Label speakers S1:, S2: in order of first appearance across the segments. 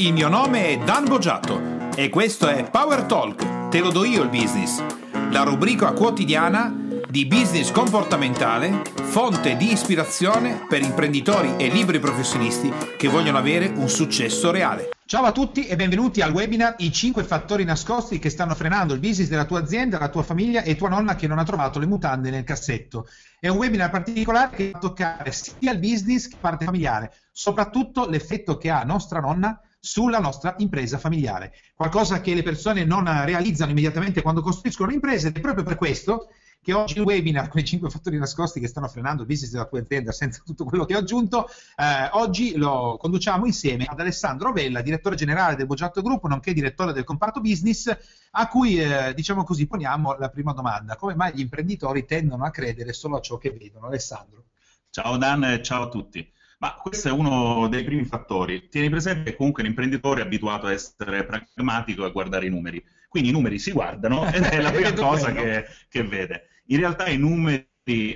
S1: Il mio nome è Dan Boggiato e questo è Power Talk, te lo do io il business, la rubrica quotidiana di business comportamentale, fonte di ispirazione per imprenditori e liberi professionisti che vogliono avere un successo reale. Ciao a tutti e benvenuti al webinar I 5 fattori nascosti che stanno frenando il business della tua azienda, la tua famiglia e tua nonna che non ha trovato le mutande nel cassetto. È un webinar particolare che va a toccare sia il business che parte familiare, soprattutto l'effetto che ha nostra nonna sulla nostra impresa familiare. Qualcosa che le persone non realizzano immediatamente quando costruiscono imprese ed è proprio per questo che oggi il webinar con i 5 fattori nascosti che stanno frenando il business della tua azienda senza tutto quello che ho aggiunto, eh, oggi lo conduciamo insieme ad Alessandro Vella, direttore generale del Boggiatto Group, nonché direttore del comparto business, a cui, eh, diciamo così, poniamo la prima domanda. Come mai gli imprenditori tendono a credere solo a ciò che vedono? Alessandro.
S2: Ciao Dan e ciao a tutti. Ma questo è uno dei primi fattori. Tieni presente che comunque l'imprenditore è abituato a essere pragmatico e a guardare i numeri. Quindi i numeri si guardano ed è la prima cosa che, che vede. In realtà i numeri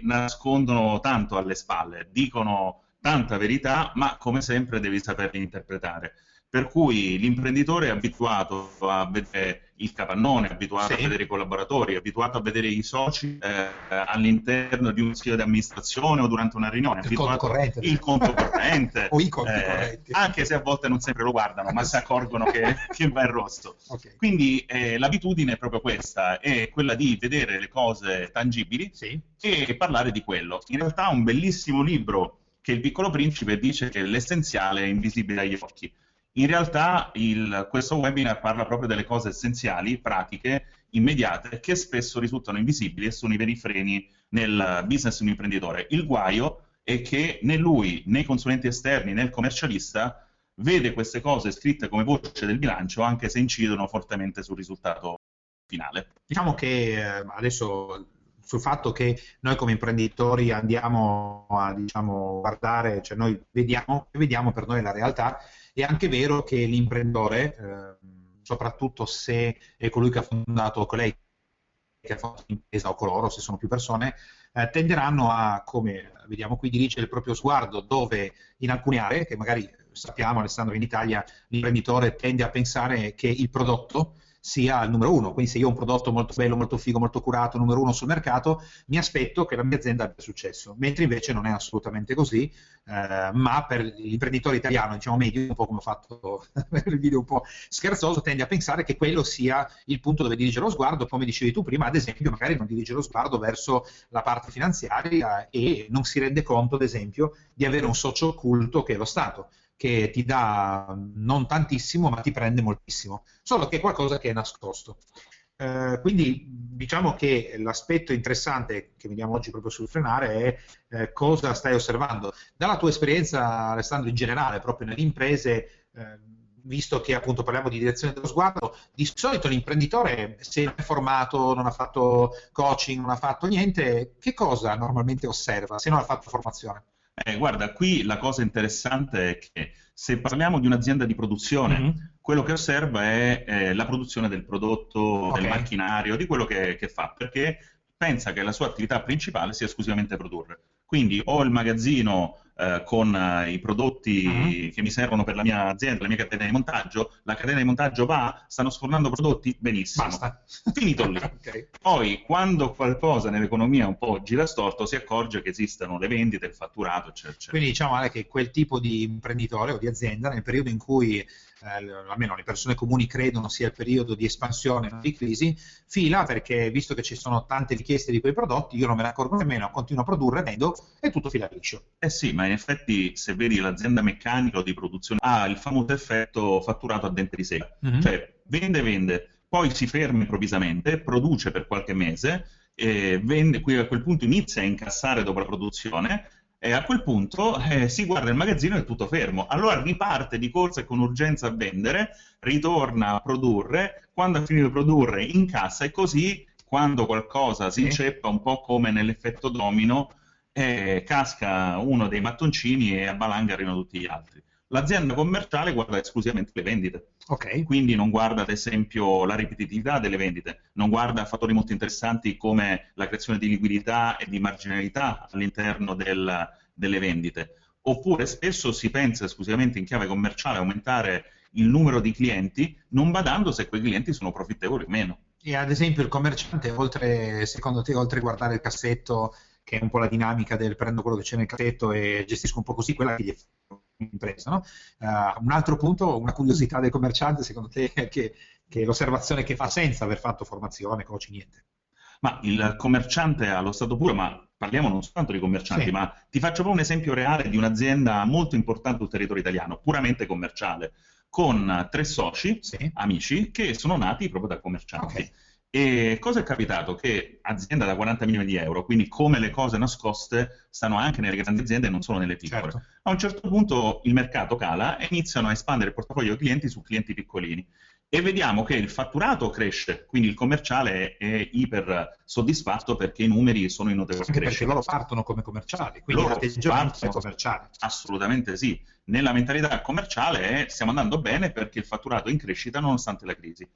S2: nascondono tanto alle spalle, dicono tanta verità, ma come sempre devi saperli interpretare. Per cui l'imprenditore è abituato a vedere il capannone, è abituato sì. a vedere i collaboratori, è abituato a vedere i soci eh, all'interno di un consiglio di amministrazione o durante una riunione.
S1: Il conto corrente.
S2: Il conto corrente.
S1: o i conti eh, correnti.
S2: Anche se a volte non sempre lo guardano, ma si accorgono che, che va in rosso. Okay. Quindi eh, l'abitudine è proprio questa, è quella di vedere le cose tangibili sì. e parlare di quello. In realtà un bellissimo libro che il piccolo principe dice che l'essenziale è invisibile agli occhi in realtà il, questo webinar parla proprio delle cose essenziali, pratiche, immediate, che spesso risultano invisibili e sono i veri freni nel business di un imprenditore. Il guaio è che né lui, né i consulenti esterni, né il commercialista vede queste cose scritte come voce del bilancio, anche se incidono fortemente sul risultato finale.
S1: Diciamo che eh, adesso sul fatto che noi come imprenditori andiamo a diciamo, guardare, cioè noi vediamo, vediamo per noi la realtà, è anche vero che l'imprenditore, eh, soprattutto se è colui che ha fondato colei che ha fatto l'impresa o coloro, se sono più persone, eh, tenderanno a, come vediamo qui, dirigere il proprio sguardo dove in alcune aree, che magari sappiamo Alessandro in Italia, l'imprenditore tende a pensare che il prodotto sia il numero uno. Quindi se io ho un prodotto molto bello, molto figo, molto curato, numero uno sul mercato, mi aspetto che la mia azienda abbia successo. Mentre invece non è assolutamente così, eh, ma per l'imprenditore italiano, diciamo medio, un po' come ho fatto nel video un po' scherzoso, tende a pensare che quello sia il punto dove dirige lo sguardo, come dicevi tu prima, ad esempio, magari non dirige lo sguardo verso la parte finanziaria e non si rende conto, ad esempio, di avere un socio occulto che è lo Stato che ti dà non tantissimo, ma ti prende moltissimo, solo che è qualcosa che è nascosto. Eh, quindi diciamo che l'aspetto interessante che vediamo oggi proprio sul frenare è eh, cosa stai osservando. Dalla tua esperienza, Alessandro, in generale, proprio nelle imprese, eh, visto che appunto parliamo di direzione dello sguardo, di solito l'imprenditore se non è formato, non ha fatto coaching, non ha fatto niente, che cosa normalmente osserva se non ha fatto formazione?
S2: Eh, guarda, qui la cosa interessante è che se parliamo di un'azienda di produzione, mm-hmm. quello che osserva è eh, la produzione del prodotto, okay. del macchinario, di quello che, che fa, perché pensa che la sua attività principale sia esclusivamente produrre. Quindi ho il magazzino eh, con eh, i prodotti uh-huh. che mi servono per la mia azienda, la mia catena di montaggio, la catena di montaggio va, stanno sfornando prodotti, benissimo.
S1: Basta.
S2: Finito lì. okay. Poi, quando qualcosa nell'economia un po' gira storto, si accorge che esistono le vendite, il fatturato, eccetera. eccetera.
S1: Quindi diciamo Ale, che quel tipo di imprenditore o di azienda, nel periodo in cui eh, almeno le persone comuni credono sia il periodo di espansione, non di crisi, fila perché visto che ci sono tante richieste di quei prodotti, io non me ne accorgo nemmeno, continuo a produrre, vendo e tutto fila liscio.
S2: Eh sì, ma in effetti se vedi l'azienda meccanica o di produzione ha il famoso effetto fatturato a dente di sega, mm-hmm. cioè vende, vende, poi si ferma improvvisamente, produce per qualche mese, e vende, qui a quel punto inizia a incassare dopo la produzione e a quel punto eh, si guarda il magazzino e è tutto fermo. Allora riparte di corsa e con urgenza a vendere, ritorna a produrre, quando ha finito di produrre incassa e così quando qualcosa si inceppa un po' come nell'effetto domino, eh, casca uno dei mattoncini e a valanga arrivano tutti gli altri. L'azienda commerciale guarda esclusivamente le vendite, okay. quindi non guarda ad esempio la ripetitività delle vendite, non guarda fattori molto interessanti come la creazione di liquidità e di marginalità all'interno del, delle vendite. Oppure spesso si pensa esclusivamente in chiave commerciale aumentare il numero di clienti, non badando se quei clienti sono profittevoli o meno.
S1: E ad esempio il commerciante, oltre, secondo te, oltre a guardare il cassetto, che è un po' la dinamica del prendo quello che c'è nel cassetto e gestisco un po' così quella che gli è impresa. No? Uh, un altro punto, una curiosità del commerciante, secondo te, è che, che l'osservazione che fa senza aver fatto formazione, coach, niente.
S2: Ma il commerciante allo stato puro, ma parliamo non soltanto di commercianti, sì. ma ti faccio proprio un esempio reale di un'azienda molto importante sul territorio italiano, puramente commerciale, con tre soci, sì. amici, che sono nati proprio da commercianti. Okay. E cosa è capitato? Che azienda da 40 milioni di euro, quindi come le cose nascoste stanno anche nelle grandi aziende e non solo nelle piccole. Certo. A un certo punto il mercato cala e iniziano a espandere il portafoglio clienti su clienti piccolini e vediamo che il fatturato cresce, quindi il commerciale è, iper soddisfatto perché i numeri sono in notevole crescita.
S1: Perché loro partono come commerciali, quindi loro è commerciale.
S2: Assolutamente sì. Nella mentalità commerciale è stiamo andando bene perché il fatturato è in crescita nonostante la crisi.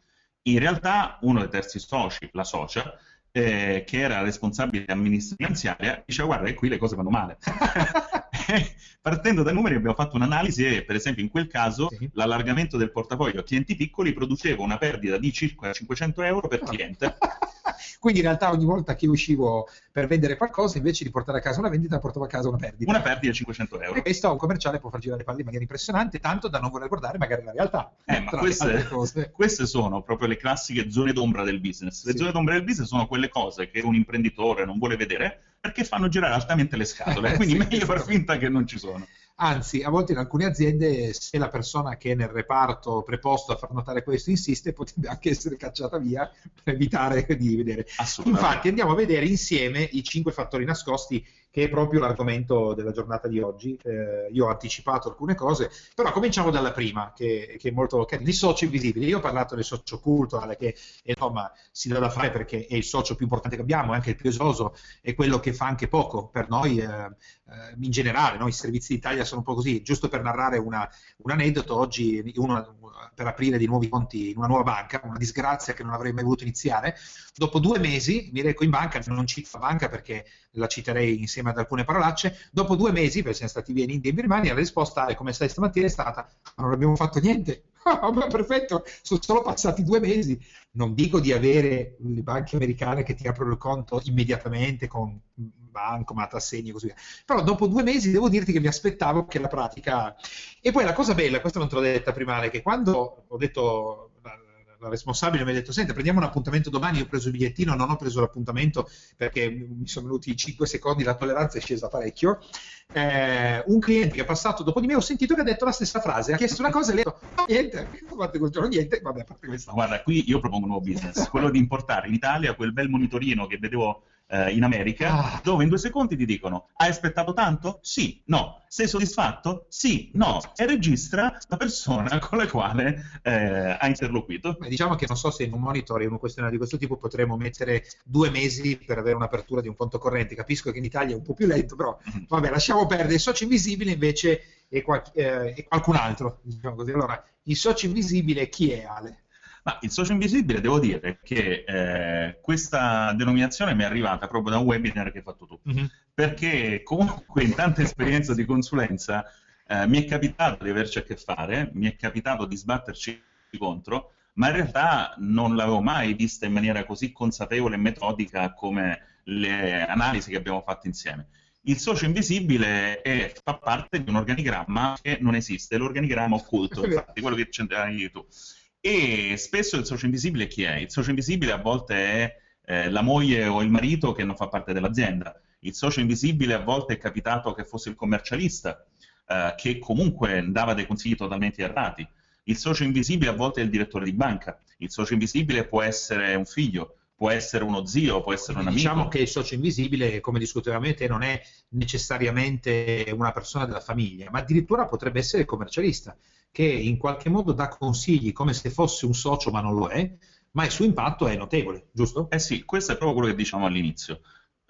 S2: In realtà uno dei terzi soci, la socia, eh, che era responsabile amministrativa finanziaria, diceva guarda che qui le cose vanno male. Partendo dai numeri abbiamo fatto un'analisi e per esempio in quel caso sì. l'allargamento del portafoglio a clienti piccoli produceva una perdita di circa 500 euro per cliente.
S1: Quindi in realtà ogni volta che uscivo per vendere qualcosa, invece di portare a casa una vendita, portavo a casa una perdita.
S2: Una perdita di 500 euro.
S1: E questo a un commerciale può far girare palle in maniera impressionante, tanto da non voler guardare magari la realtà.
S2: Eh, ma queste, queste, sono proprio le classiche zone d'ombra del business. Le sì. zone d'ombra del business sono quelle cose che un imprenditore non vuole vedere perché fanno girare altamente le scatole, quindi sì, meglio far finta che non ci sono.
S1: Anzi, a volte in alcune aziende, se la persona che è nel reparto preposto a far notare questo insiste, potrebbe anche essere cacciata via per evitare di vedere. Infatti, andiamo a vedere insieme i cinque fattori nascosti che è proprio l'argomento della giornata di oggi. Eh, io ho anticipato alcune cose, però cominciamo dalla prima, che, che è molto carina. I soci invisibili. Io ho parlato del socio culturale, che insomma si dà da fare perché è il socio più importante che abbiamo, è anche il più esoso, è quello che fa anche poco per noi eh, eh, in generale. No? I servizi d'Italia sono un po' così. Giusto per narrare una, un aneddoto, oggi uno, per aprire di nuovi conti in una nuova banca, una disgrazia che non avrei mai voluto iniziare. Dopo due mesi mi reco in banca, non cito la banca perché la citerei insieme ad alcune parolacce. Dopo due mesi, perché siamo stati via in India e in Birmania, la risposta è come stai stamattina è stata: non abbiamo fatto niente. Vabbè, perfetto, sono solo passati due mesi. Non dico di avere le banche americane che ti aprono il conto immediatamente con bancomat, assegni e così via. Però dopo due mesi devo dirti che mi aspettavo che la pratica... E poi la cosa bella, questa non te l'ho detta prima, è che quando ho detto la responsabile mi ha detto, senti, prendiamo un appuntamento domani, io ho preso il bigliettino, non ho preso l'appuntamento perché mi sono venuti 5 secondi, la tolleranza è scesa parecchio. Eh, un cliente che è passato dopo di me, ho sentito che ha detto la stessa frase, ha chiesto una cosa e le ho detto, niente, guarda quel giorno niente, vabbè.
S2: Guarda, qui io propongo un nuovo business, quello di importare in Italia quel bel monitorino che vedevo eh, in America, ah. dove in due secondi ti dicono hai aspettato tanto? Sì, no. Sei soddisfatto? Sì, no. E registra la persona con la quale eh, ha interloquito.
S1: Beh, diciamo che non so se in un monitor, in un questionario di questo tipo, potremmo mettere due mesi per avere un'apertura di un conto corrente. Capisco che in Italia è un po' più lento, però mm-hmm. vabbè, lasciamo perdere. Il socio invisibile invece è, qual- eh, è qualcun altro. Diciamo così. Allora, il socio invisibile chi è Ale?
S2: Ma il socio invisibile, devo dire che eh, questa denominazione mi è arrivata proprio da un webinar che hai fatto tu, mm-hmm. perché comunque in tanta esperienza di consulenza eh, mi è capitato di averci a che fare, mi è capitato di sbatterci contro, ma in realtà non l'avevo mai vista in maniera così consapevole e metodica come le analisi che abbiamo fatto insieme. Il socio invisibile è, fa parte di un organigramma che non esiste, l'organigramma occulto, infatti, quello che c'entrai tu. E spesso il socio invisibile chi è? Il socio invisibile a volte è eh, la moglie o il marito che non fa parte dell'azienda. Il socio invisibile a volte è capitato che fosse il commercialista, eh, che comunque dava dei consigli totalmente errati. Il socio invisibile a volte è il direttore di banca. Il socio invisibile può essere un figlio, può essere uno zio, può essere un amico.
S1: Diciamo che il socio invisibile, come discutevamo te, non è necessariamente una persona della famiglia, ma addirittura potrebbe essere il commercialista che in qualche modo dà consigli come se fosse un socio ma non lo è, ma il suo impatto è notevole, giusto?
S2: Eh sì, questo è proprio quello che diciamo all'inizio.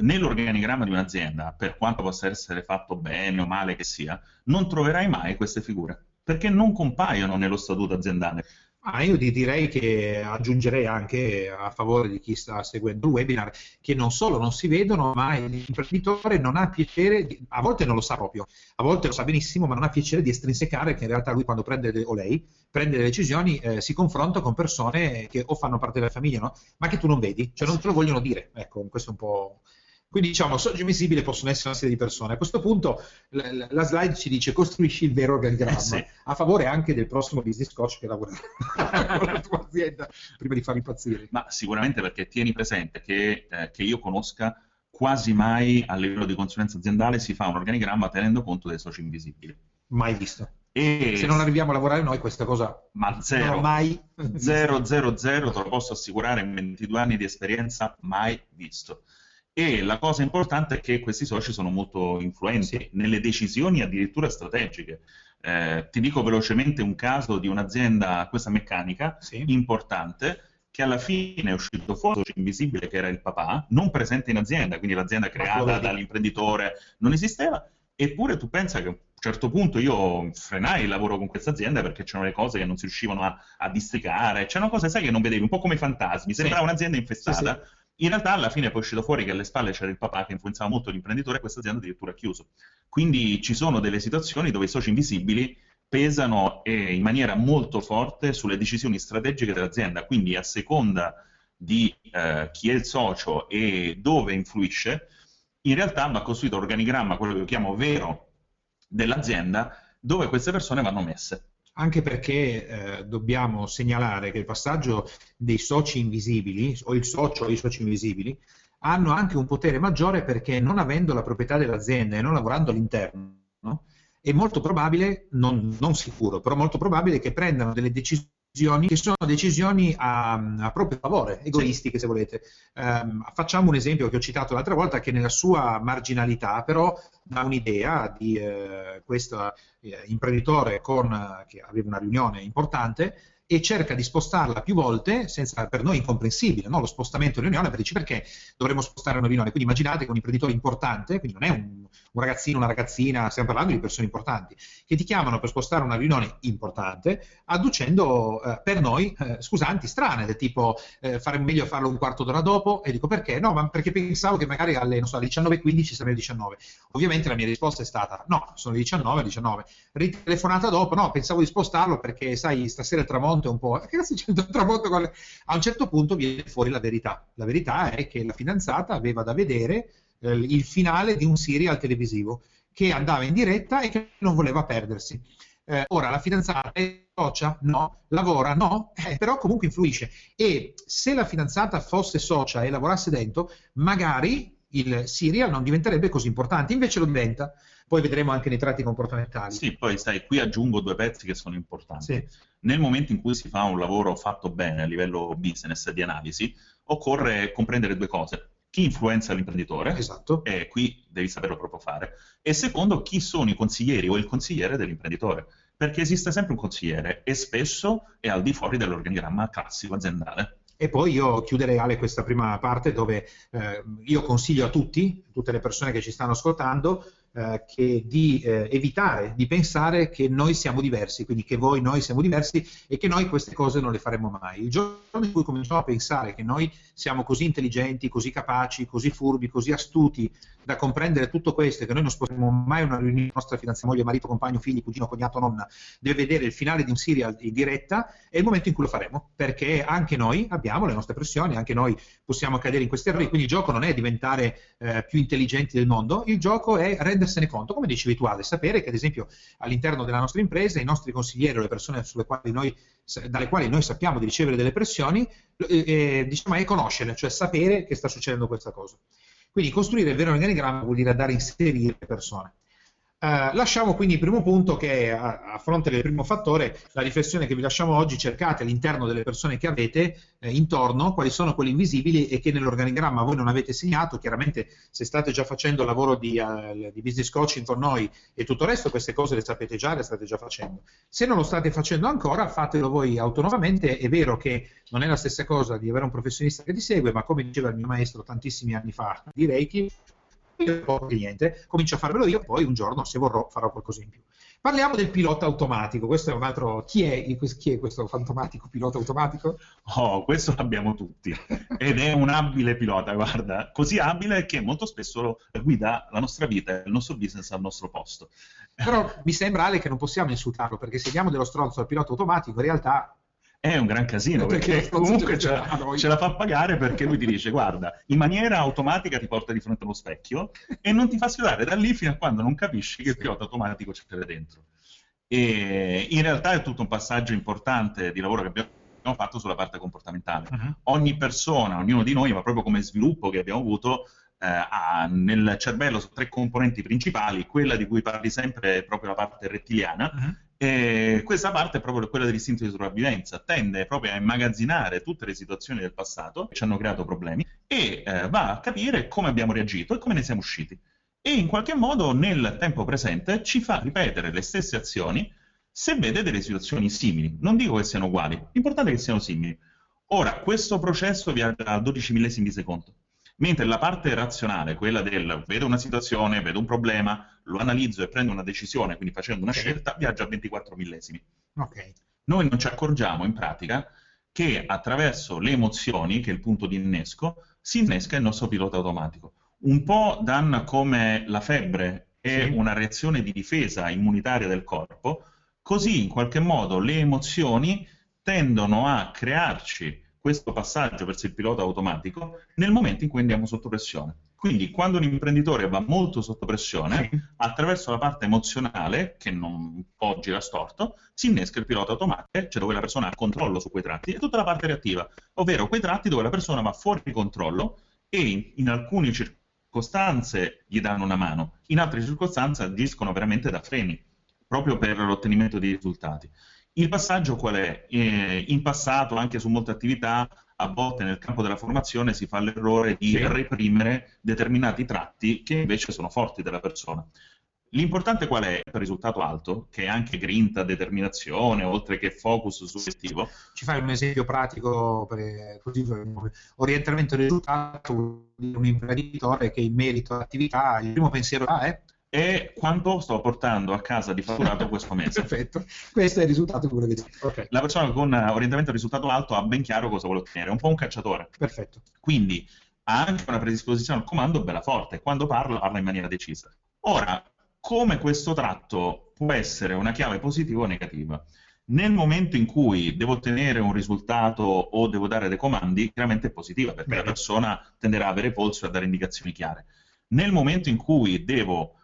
S2: Nell'organigramma di un'azienda, per quanto possa essere fatto bene o male che sia, non troverai mai queste figure, perché non compaiono nello statuto aziendale.
S1: Ah, io direi che aggiungerei anche a favore di chi sta seguendo il webinar che non solo non si vedono, ma l'imprenditore non ha piacere, di, a volte non lo sa proprio, a volte lo sa benissimo, ma non ha piacere di estrinsecare che in realtà lui quando prende, o lei, prende le decisioni eh, si confronta con persone che o fanno parte della famiglia, no? ma che tu non vedi, cioè non te lo vogliono dire. Ecco, questo è un po' Quindi diciamo, soci invisibili possono essere una serie di persone. A questo punto la, la slide ci dice costruisci il vero organigramma, eh sì. a favore anche del prossimo business coach che lavora con la tua azienda, prima di far impazzire.
S2: Ma sicuramente perché tieni presente che, eh, che io conosca quasi mai a livello di consulenza aziendale si fa un organigramma tenendo conto dei soci invisibili.
S1: Mai visto. E se non arriviamo a lavorare noi questa cosa
S2: ma zero,
S1: non mai
S2: zero, zero, zero, te lo posso assicurare in 22 anni di esperienza mai visto. E la cosa importante è che questi soci sono molto influenti sì. nelle decisioni addirittura strategiche. Eh, ti dico velocemente un caso di un'azienda, questa meccanica, sì. importante, che alla fine è uscito fuori socio invisibile che era il papà, non presente in azienda, quindi l'azienda creata dall'imprenditore non esisteva, eppure tu pensa che a un certo punto io frenai il lavoro con questa azienda perché c'erano le cose che non si riuscivano a, a districare, c'erano cose, sai, che non vedevi, un po' come i fantasmi, sembrava sì. un'azienda infestata. Sì, in realtà alla fine è poi uscito fuori che alle spalle c'era il papà che influenzava molto l'imprenditore e questa azienda addirittura ha chiuso. Quindi ci sono delle situazioni dove i soci invisibili pesano eh, in maniera molto forte sulle decisioni strategiche dell'azienda, quindi a seconda di eh, chi è il socio e dove influisce, in realtà va costruito organigramma, quello che io chiamo vero, dell'azienda, dove queste persone vanno messe
S1: anche perché eh, dobbiamo segnalare che il passaggio dei soci invisibili, o il socio o i soci invisibili, hanno anche un potere maggiore perché non avendo la proprietà dell'azienda e non lavorando all'interno, no, è molto probabile, non, non, sicuro, però molto probabile che prendano delle decisioni che sono decisioni a, a proprio favore, egoistiche sì. se volete. Um, facciamo un esempio che ho citato l'altra volta che nella sua marginalità però dà un'idea di eh, questo eh, imprenditore con, che aveva una riunione importante e cerca di spostarla più volte, senza, per noi incomprensibile, no? lo spostamento di riunione, per dici perché dovremmo spostare una riunione. Quindi immaginate che un imprenditore importante, quindi non è un, un ragazzino, una ragazzina, stiamo parlando di persone importanti, che ti chiamano per spostare una riunione importante, adducendo eh, per noi eh, scusanti strane, del tipo eh, fare meglio farlo un quarto d'ora dopo, e dico perché? No, ma perché pensavo che magari alle, so, alle 19.15 sarebbero le 19. Ovviamente la mia risposta è stata no, sono le 19, 19. Ritelefonata dopo, no, pensavo di spostarlo perché sai, stasera il tramonto è un po'... Che cazzo c'è il tramonto? Con... A un certo punto viene fuori la verità. La verità è che la fidanzata aveva da vedere eh, il finale di un serial televisivo che andava in diretta e che non voleva perdersi. Eh, ora, la fidanzata è socia? No. Lavora? No. Eh, però comunque influisce. E se la fidanzata fosse socia e lavorasse dentro, magari il serial non diventerebbe così importante, invece lo diventa. Poi vedremo anche nei tratti comportamentali.
S2: Sì, poi sai, qui aggiungo due pezzi che sono importanti. Sì. Nel momento in cui si fa un lavoro fatto bene a livello business di analisi, occorre comprendere due cose. Chi influenza l'imprenditore,
S1: esatto.
S2: e qui devi saperlo proprio fare, e secondo chi sono i consiglieri o il consigliere dell'imprenditore, perché esiste sempre un consigliere e spesso è al di fuori dell'organigramma classico aziendale.
S1: E poi io chiuderei Ale questa prima parte dove eh, io consiglio a tutti, tutte le persone che ci stanno ascoltando, eh, che di eh, evitare di pensare che noi siamo diversi, quindi che voi, noi siamo diversi e che noi queste cose non le faremo mai. Il giorno in cui cominciamo a pensare che noi siamo così intelligenti, così capaci, così furbi, così astuti da comprendere tutto questo e che noi non sposeremo mai una riunione nostra fidanzata, moglie, marito, compagno, figli, cugino, cognato, nonna, deve vedere il finale di un serial in diretta, è il momento in cui lo faremo, perché anche noi abbiamo le nostre pressioni, anche noi possiamo cadere in questi errori, quindi il gioco non è diventare eh, più intelligenti del mondo, il gioco è rendersene conto, come dicevi tu Ale, sapere che ad esempio all'interno della nostra impresa i nostri consiglieri o le persone quali noi, dalle quali noi sappiamo di ricevere delle pressioni, eh, eh, diciamo è conoscere, cioè sapere che sta succedendo questa cosa. Quindi costruire il vero organigramma vuol dire andare a inserire le persone. Uh, lasciamo quindi il primo punto che a, a, fronte del primo fattore, la riflessione che vi lasciamo oggi, cercate all'interno delle persone che avete eh, intorno quali sono quelle invisibili e che nell'organigramma voi non avete segnato, chiaramente se state già facendo lavoro di, uh, di, business coaching con noi e tutto il resto, queste cose le sapete già, le state già facendo. Se non lo state facendo ancora, fatelo voi autonomamente, è vero che non è la stessa cosa di avere un professionista che ti segue, ma come diceva il mio maestro tantissimi anni fa di Reiki, io poco niente, comincio a farvelo io, poi un giorno, se vorrò, farò qualcosa in più. Parliamo del pilota automatico. Questo è un altro. Chi è, chi è questo fantomatico pilota automatico?
S2: Oh, questo l'abbiamo tutti. Ed è un abile pilota, guarda, così abile che molto spesso guida la nostra vita, il nostro business al nostro posto.
S1: Però mi sembra Ale che non possiamo insultarlo, perché se diamo dello stronzo al pilota automatico, in realtà
S2: è un gran casino perché, perché comunque ce la, ce la, fa pagare perché lui ti dice guarda in maniera automatica ti porta di fronte allo specchio e non ti fa sfiorare da lì fino a quando non capisci che il pilota automatico c'è dentro. E in realtà è tutto un passaggio importante di lavoro che abbiamo fatto sulla parte comportamentale. Uh-huh. ogni persona, ognuno di noi ma proprio come sviluppo che abbiamo avuto eh, ha nel cervello tre componenti principali quella di cui parli sempre è proprio la parte rettiliana uh-huh e questa parte è proprio quella dell'istinto di sopravvivenza, tende proprio a immagazzinare tutte le situazioni del passato che ci hanno creato problemi e eh, va a capire come abbiamo reagito e come ne siamo usciti. E in qualche modo nel tempo presente ci fa ripetere le stesse azioni se vede delle situazioni simili. Non dico che siano uguali, l'importante è che siano simili. Ora, questo processo viaggia a 12 millesimi di secondo. Mentre la parte razionale, quella del vedo una situazione, vedo un problema, lo analizzo e prendo una decisione, quindi facendo una scelta, viaggia a 24 millesimi.
S1: Okay.
S2: Noi non ci accorgiamo in pratica che attraverso le emozioni, che è il punto di innesco, si innesca il nostro pilota automatico. Un po' Dan come la febbre è sì. una reazione di difesa immunitaria del corpo, così in qualche modo le emozioni tendono a crearci questo passaggio verso il pilota automatico nel momento in cui andiamo sotto pressione. Quindi quando un imprenditore va molto sotto pressione, attraverso la parte emozionale, che non può girare storto, si innesca il pilota automatico, cioè dove la persona ha controllo su quei tratti, e tutta la parte reattiva, ovvero quei tratti dove la persona va fuori controllo e in, in alcune circostanze gli danno una mano, in altre circostanze agiscono veramente da freni, proprio per l'ottenimento di risultati. Il passaggio qual è? Eh, in passato, anche su molte attività, a volte nel campo della formazione si fa l'errore di sì. reprimere determinati tratti che invece sono forti della persona. L'importante qual è per il risultato alto, che è anche grinta, determinazione, oltre che focus sull'obiettivo.
S1: Ci fai un esempio pratico per così, orientamento risultato di un imprenditore che in merito all'attività il primo pensiero ha è
S2: e quanto sto portando a casa di fatturato questo mese.
S1: Perfetto, questo è il risultato che vuole vedere.
S2: Okay. La persona con orientamento al risultato alto ha ben chiaro cosa vuole ottenere, è un po' un cacciatore.
S1: Perfetto.
S2: Quindi ha anche una predisposizione al comando bella forte, quando parla, parla in maniera decisa. Ora, come questo tratto può essere una chiave positiva o negativa? Nel momento in cui devo ottenere un risultato o devo dare dei comandi, chiaramente è positiva, perché Bene. la persona tenderà a avere polso e a dare indicazioni chiare. Nel momento in cui devo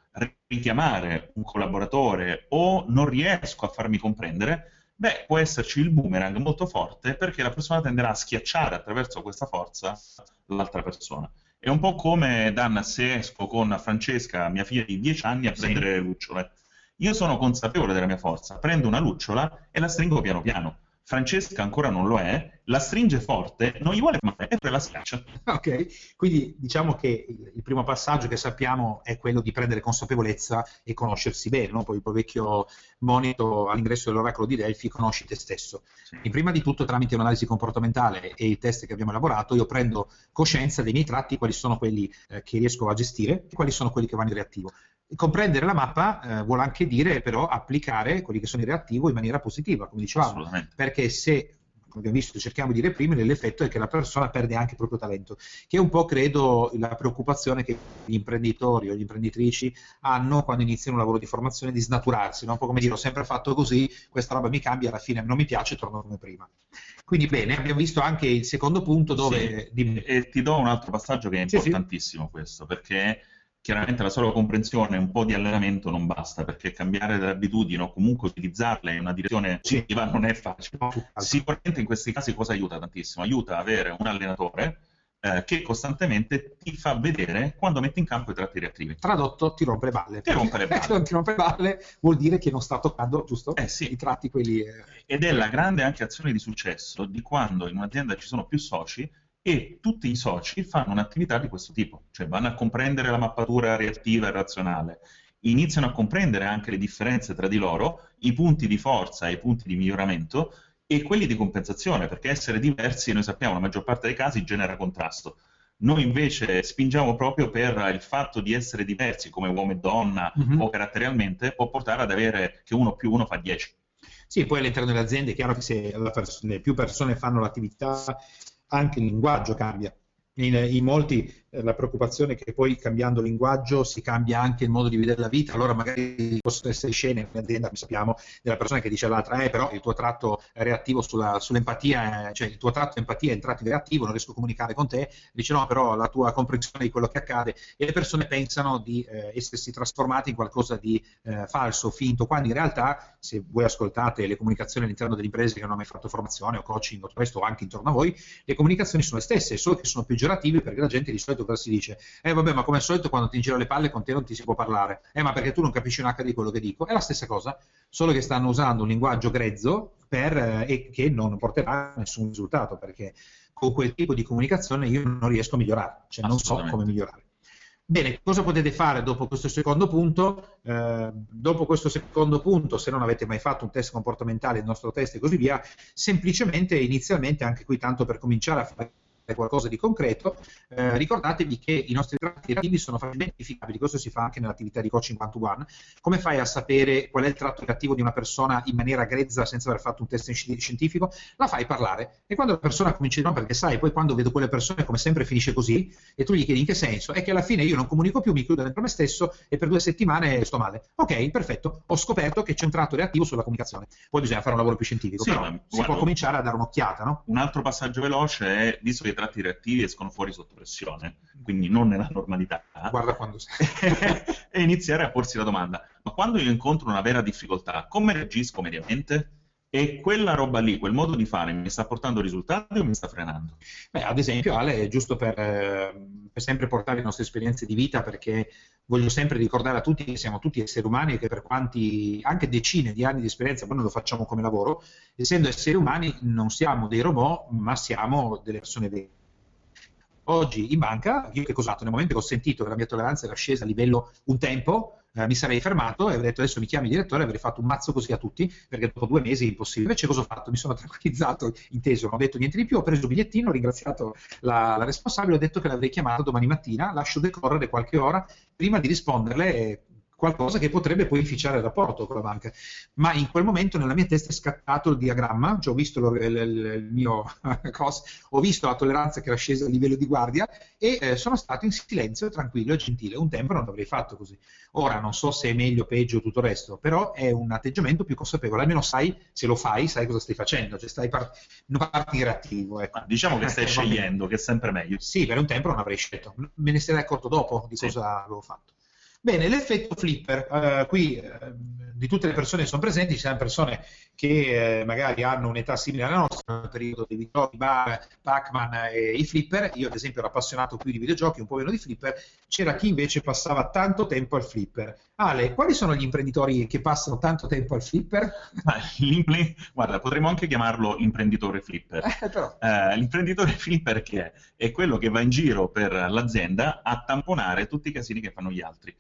S2: richiamare un collaboratore o non riesco a farmi comprendere, beh, può esserci il boomerang molto forte perché la persona tenderà a schiacciare attraverso questa forza l'altra persona. È un po' come, Dan, se esco con Francesca, mia figlia di 10 anni, a prendere sì. le lucciole. Io sono consapevole della mia forza, prendo una lucciola e la stringo piano piano Francesca ancora non lo è, la stringe forte, non gli vuole male e poi la schiaccia.
S1: Ok, quindi diciamo che il, primo passaggio che sappiamo è quello di prendere consapevolezza e conoscersi bene, no? poi il vecchio monito all'ingresso dell'oracolo di Delphi, conosci te stesso. Sì. Prima di tutto tramite un'analisi comportamentale e i test che abbiamo elaborato, io prendo coscienza dei miei tratti, quali sono quelli eh, che riesco a gestire e quali sono quelli che vanno in reattivo comprendere la mappa eh, vuole anche dire però applicare quelli che sono i reattivi in maniera positiva, come dicevamo, perché se come abbiamo visto, cerchiamo di reprimere, l'effetto è che la persona perde anche il proprio talento, che è un po', credo, la preoccupazione che gli imprenditori o gli imprenditrici hanno quando iniziano un lavoro di formazione di snaturarsi, no? un po' come dire ho sempre fatto così, questa roba mi cambia, alla fine non mi piace, torno come prima. Quindi bene, abbiamo visto anche il secondo punto dove...
S2: Sì, e ti do un altro passaggio che è importantissimo sì, sì. questo, perché chiaramente la sola comprensione e un po' di allenamento non basta, perché cambiare le abitudini o comunque utilizzarle in una direzione positiva non è facile. Sicuramente in questi casi cosa aiuta tantissimo? Aiuta avere un allenatore eh, che costantemente ti fa vedere quando metti in campo i tratti reattivi.
S1: Tradotto, ti rompe le balle.
S2: Ti rompe le balle.
S1: ti rompe le balle vuol dire che non sta toccando, giusto?
S2: Eh sì.
S1: I tratti quelli... Eh...
S2: Ed è la grande anche azione di successo di quando in un'azienda ci sono più soci e tutti i soci fanno un'attività di questo tipo, cioè vanno a comprendere la mappatura reattiva e razionale, iniziano a comprendere anche le differenze tra di loro, i punti di forza e i punti di miglioramento e quelli di compensazione, perché essere diversi, noi sappiamo, la maggior parte dei casi genera contrasto. Noi invece spingiamo proprio per il fatto di essere diversi come uomo e donna mm-hmm. o caratterialmente, può portare ad avere che uno più uno fa 10.
S1: Sì, poi all'interno delle aziende è chiaro che se più persone fanno l'attività, anche il linguaggio cambia. In, in molti eh, la preoccupazione che poi cambiando linguaggio si cambia anche il modo di vedere la vita, allora magari possono essere scene in un'azienda, sappiamo, della persona che dice all'altra, eh però il tuo tratto reattivo sulla, sull'empatia, cioè il tuo tratto empatia è entrato in reattivo, non riesco a comunicare con te, dice no, però la tua comprensione di quello che accade. E le persone pensano di eh, essersi trasformate in qualcosa di eh, falso, finto, quando in realtà se voi ascoltate le comunicazioni all'interno delle imprese che non hanno mai fatto formazione o coaching o questo o anche intorno a voi, le comunicazioni sono le stesse, solo che sono peggiorative perché la gente di solito cosa si dice? Eh vabbè, ma come al solito quando ti giro le palle con te non ti si può parlare. Eh, ma perché tu non capisci un H di quello che dico? È la stessa cosa, solo che stanno usando un linguaggio grezzo per, eh, e che non porterà a nessun risultato, perché con quel tipo di comunicazione io non riesco a migliorare, cioè non so come migliorare. Bene, cosa potete fare dopo questo secondo punto? Eh, dopo questo secondo punto, se non avete mai fatto un test comportamentale, il nostro test e così via, semplicemente inizialmente, anche qui tanto per cominciare a fare qualcosa di concreto, eh, ricordatevi che i nostri tratti reattivi sono facilmente identificabili, questo si fa anche nell'attività di coaching one to one. Come fai a sapere qual è il tratto reattivo di una persona in maniera grezza senza aver fatto un test scientifico? La fai parlare e quando la persona comincia no, perché sai, poi quando vedo quelle persone come sempre finisce così e tu gli chiedi in che senso, è che alla fine io non comunico più, mi chiudo dentro me stesso e per due settimane sto male. Ok, perfetto, ho scoperto che c'è un tratto reattivo sulla comunicazione. Poi bisogna fare un lavoro più scientifico, sì, però ma, si guarda, può cominciare a dare un'occhiata, no?
S2: Un altro passaggio veloce è, visto che i tratti reattivi escono fuori sotto pressione, quindi non nella normalità.
S1: Guarda quando sei.
S2: e iniziare a porsi la domanda, ma quando io incontro una vera difficoltà, come reagisco mediamente? E quella roba lì, quel modo di fare, mi sta portando risultati o mi sta frenando?
S1: Beh, ad esempio, Ale, giusto per, eh, per, sempre portare le nostre esperienze di vita, perché voglio sempre ricordare a tutti che siamo tutti esseri umani e che per quanti, anche decine di anni di esperienza, noi lo facciamo come lavoro, essendo esseri umani non siamo dei robot, ma siamo delle persone vere oggi in banca, io che cosa ho fatto? Nel momento che ho sentito che la mia tolleranza era scesa a livello un tempo, eh, mi sarei fermato e avrei detto adesso mi chiami direttore e avrei fatto un mazzo così a tutti, perché dopo due mesi è impossibile. Invece cosa ho fatto? Mi sono tranquillizzato, inteso, non ho detto niente di più, ho preso il bigliettino, ho ringraziato la, la responsabile, ho detto che l'avrei chiamato domani mattina, lascio decorrere qualche ora prima di risponderle qualcosa che potrebbe poi inficiare il rapporto con la banca. Ma in quel momento nella mia testa è scattato il diagramma, cioè ho visto lo, il, il, mio cos, ho visto la tolleranza che era scesa a livello di guardia e eh, sono stato in silenzio, tranquillo e gentile. Un tempo non l'avrei fatto così. Ora non so se è meglio, o peggio tutto il resto, però è un atteggiamento più consapevole, almeno sai se lo fai, sai cosa stai facendo, cioè stai non parti reattivo. Ecco.
S2: Diciamo che stai scegliendo, che è sempre meglio.
S1: Sì, per un tempo non avrei scelto, me ne sarei accorto dopo di sì. cosa avevo fatto. Bene, l'effetto flipper, uh, qui uh, di tutte le persone che sono presenti ci sono persone che uh, magari hanno un'età simile alla nostra, nel periodo dei videogiochi, bar, Pac-Man e i flipper, io ad esempio ero appassionato più di videogiochi, un po' meno di flipper, c'era chi invece passava tanto tempo al flipper. Ale, quali sono gli imprenditori che passano tanto tempo al flipper?
S2: Guarda, potremmo anche chiamarlo imprenditore flipper. Eh, l'imprenditore flipper che è? È quello che va in giro per l'azienda a tamponare tutti i casini che fanno gli altri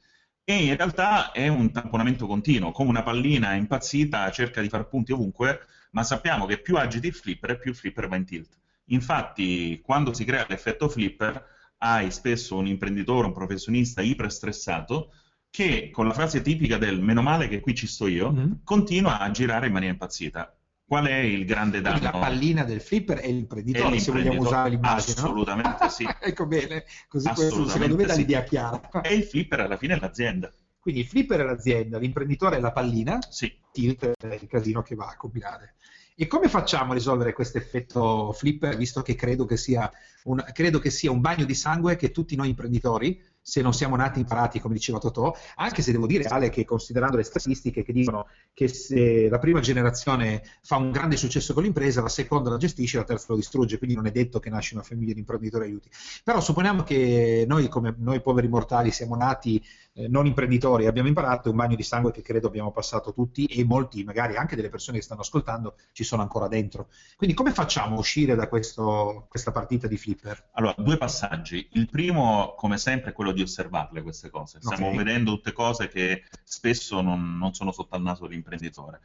S2: e in realtà è un tamponamento continuo, come una pallina impazzita cerca di far punti ovunque, ma sappiamo che più agiti il flipper, più il flipper va in tilt. Infatti, quando si crea l'effetto flipper, hai spesso un imprenditore, un professionista iperstressato che con la frase tipica del meno male che qui ci sto io, mm-hmm. continua a girare in maniera impazzita. Qual è il grande danno?
S1: La pallina del flipper è l'imprenditore, se vogliamo usare l'immagine.
S2: Assolutamente no? sì.
S1: ecco bene, così questo secondo me dà l'idea chiara.
S2: E il flipper alla fine è l'azienda.
S1: Quindi il flipper è l'azienda, l'imprenditore è la pallina,
S2: sì.
S1: tilt è il casino che va a combinare. E come facciamo a risolvere questo effetto flipper, visto che credo che, sia un, credo che sia un bagno di sangue che tutti noi imprenditori se non siamo nati imparati, come diceva Totò, anche se devo dire, Ale, che considerando le statistiche che dicono che se la prima generazione fa un grande successo con l'impresa, la seconda la gestisce, la terza lo distrugge, quindi non è detto che nasce una famiglia di imprenditori aiuti. Però supponiamo che noi, come noi poveri mortali, siamo nati eh, non imprenditori, abbiamo imparato, un bagno di sangue che credo abbiamo passato tutti e molti, magari anche delle persone che stanno ascoltando, ci sono ancora dentro. Quindi come facciamo a uscire da questo, questa partita di flipper?
S2: Allora, due passaggi. Il primo, come sempre, è quello di osservarle queste cose. Stiamo okay. vedendo tutte cose che spesso non, non sono sotto al naso dell'imprenditore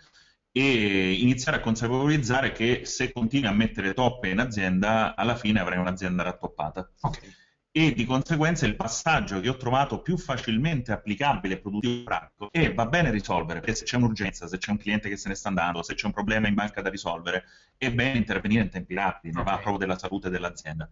S2: e iniziare a consapevolizzare che se continui a mettere toppe in azienda, alla fine avrai un'azienda rattoppata.
S1: Okay.
S2: e di conseguenza il passaggio che ho trovato più facilmente applicabile e produttivo pratico e va bene risolvere, perché se c'è un'urgenza, se c'è un cliente che se ne sta andando, se c'è un problema in banca da risolvere, è bene intervenire in tempi rapidi, okay. va proprio della salute dell'azienda.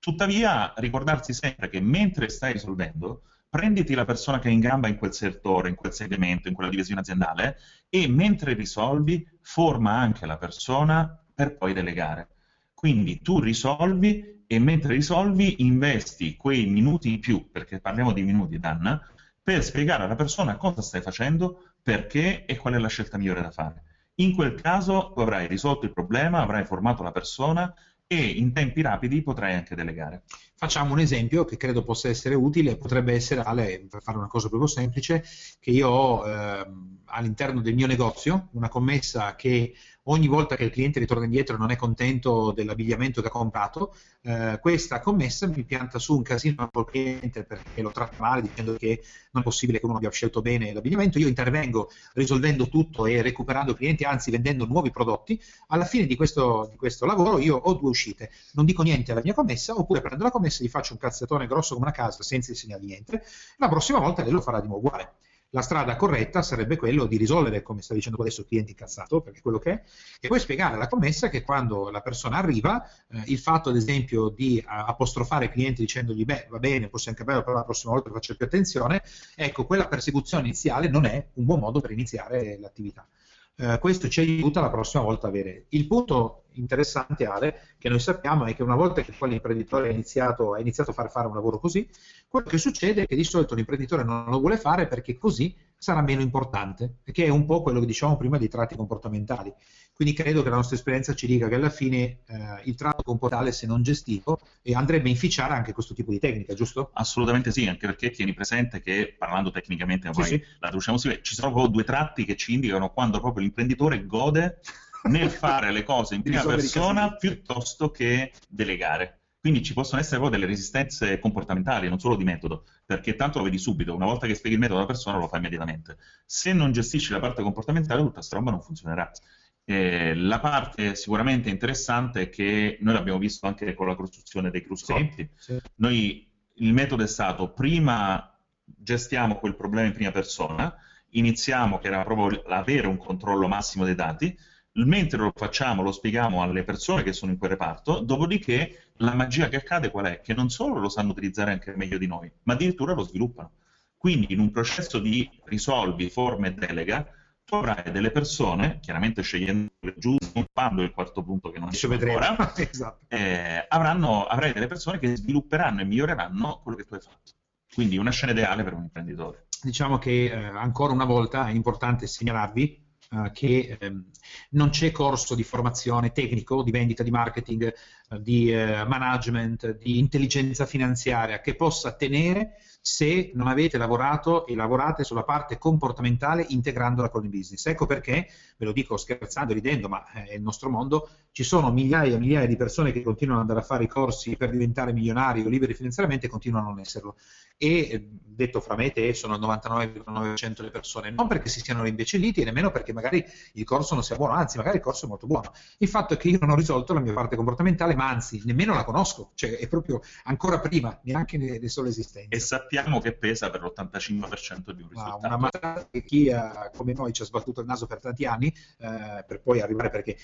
S2: Tuttavia, ricordarsi sempre che mentre stai risolvendo, prenditi la persona che è in gamba in quel settore, in quel segmento, in quella divisione aziendale e mentre risolvi, forma anche la persona per poi delegare. Quindi tu risolvi e mentre risolvi investi quei minuti in più, perché parliamo di minuti, Dan, per spiegare alla persona cosa stai facendo, perché e qual è la scelta migliore da fare. In quel caso tu avrai risolto il problema, avrai formato la persona e in tempi rapidi potrai anche delegare.
S1: Facciamo un esempio che credo possa essere utile, potrebbe essere, Ale, per fare una cosa proprio semplice, che io ho eh, all'interno del mio negozio una commessa che ogni volta che il cliente ritorna indietro e non è contento dell'abbigliamento che ha comprato, eh, questa commessa mi pianta su un casino col cliente perché lo tratta male dicendo che non è possibile che uno abbia scelto bene l'abbigliamento, io intervengo risolvendo tutto e recuperando clienti, anzi vendendo nuovi prodotti, alla fine di questo, di questo lavoro io ho due uscite, non dico niente alla mia commessa oppure prendo la commessa e gli faccio un cazzettone grosso come una casa senza insegnargli niente, la prossima volta lei lo farà di nuovo uguale la strada corretta sarebbe quello di risolvere, come sta dicendo adesso, il cliente incazzato, perché è quello che è, e poi spiegare alla commessa che quando la persona arriva, eh, il fatto ad esempio di apostrofare il cliente dicendogli beh, va bene, possiamo cambiare, però la prossima volta faccio più attenzione, ecco, quella persecuzione iniziale non è un buon modo per iniziare l'attività. Eh, questo ci aiuta la prossima volta a avere. Il punto interessante, Ale, che noi sappiamo è che una volta che poi l'imprenditore ha iniziato, ha iniziato a far fare un lavoro così, quello che succede è che di solito l'imprenditore non lo vuole fare perché così sarà meno importante, che è un po' quello che dicevamo prima dei tratti comportamentali. Quindi credo che la nostra esperienza ci dica che alla fine eh, il tratto comportamentale, se non gestito, eh, andrebbe a inficiare anche questo tipo di tecnica, giusto?
S2: Assolutamente sì, anche perché tieni presente che, parlando tecnicamente, poi sì. la traduciamo sì, ci sono proprio due tratti che ci indicano quando proprio l'imprenditore gode nel fare le cose in prima persona piuttosto che delegare. Quindi ci possono essere poi delle resistenze comportamentali, non solo di metodo, perché tanto lo vedi subito, una volta che spieghi il metodo alla persona lo fa immediatamente. Se non gestisci la parte comportamentale, tutta questa roba non funzionerà. Eh, la parte sicuramente interessante è che noi l'abbiamo visto anche con la costruzione dei cruscotti. Sì, sì. Noi, il metodo è stato prima gestiamo quel problema in prima persona, iniziamo che era proprio l'avere un controllo massimo dei dati, mentre lo facciamo lo spieghiamo alle persone che sono in quel reparto, dopodiché la magia che accade qual è? Che non solo lo sanno utilizzare anche meglio di noi, ma addirittura lo sviluppano. Quindi in un processo di risolvi, forme e delega, tu avrai delle persone, chiaramente scegliendo le giuste, sviluppando il quarto punto che non
S1: c'è ancora, esatto.
S2: eh, avranno, avrai delle persone che svilupperanno e miglioreranno quello che tu hai fatto. Quindi una scena ideale per un imprenditore.
S1: Diciamo che eh, ancora una volta è importante segnalarvi che ehm, non c'è corso di formazione tecnico, di vendita, di marketing, di uh, management, di intelligenza finanziaria che possa tenere se non avete lavorato e lavorate sulla parte comportamentale integrandola con il business. Ecco perché, ve lo dico scherzando, ridendo, ma è il nostro mondo, ci sono migliaia e migliaia di persone che continuano ad andare a fare i corsi per diventare milionari o liberi finanziariamente e continuano a non esserlo e eh, detto fra me e te sono il 99,9% delle persone, non perché si siano rimbecilliti e nemmeno perché magari il corso non sia buono, anzi magari il corso è molto buono. Il fatto è che io non ho risolto la mia parte comportamentale, ma anzi nemmeno la conosco, cioè è proprio ancora prima, neanche ne, ne solo esistenza.
S2: E sappiamo che pesa per l'85% di un risultato.
S1: una matata che chi ha, come noi ci ha sbattuto il naso per tanti anni, eh, per poi arrivare perché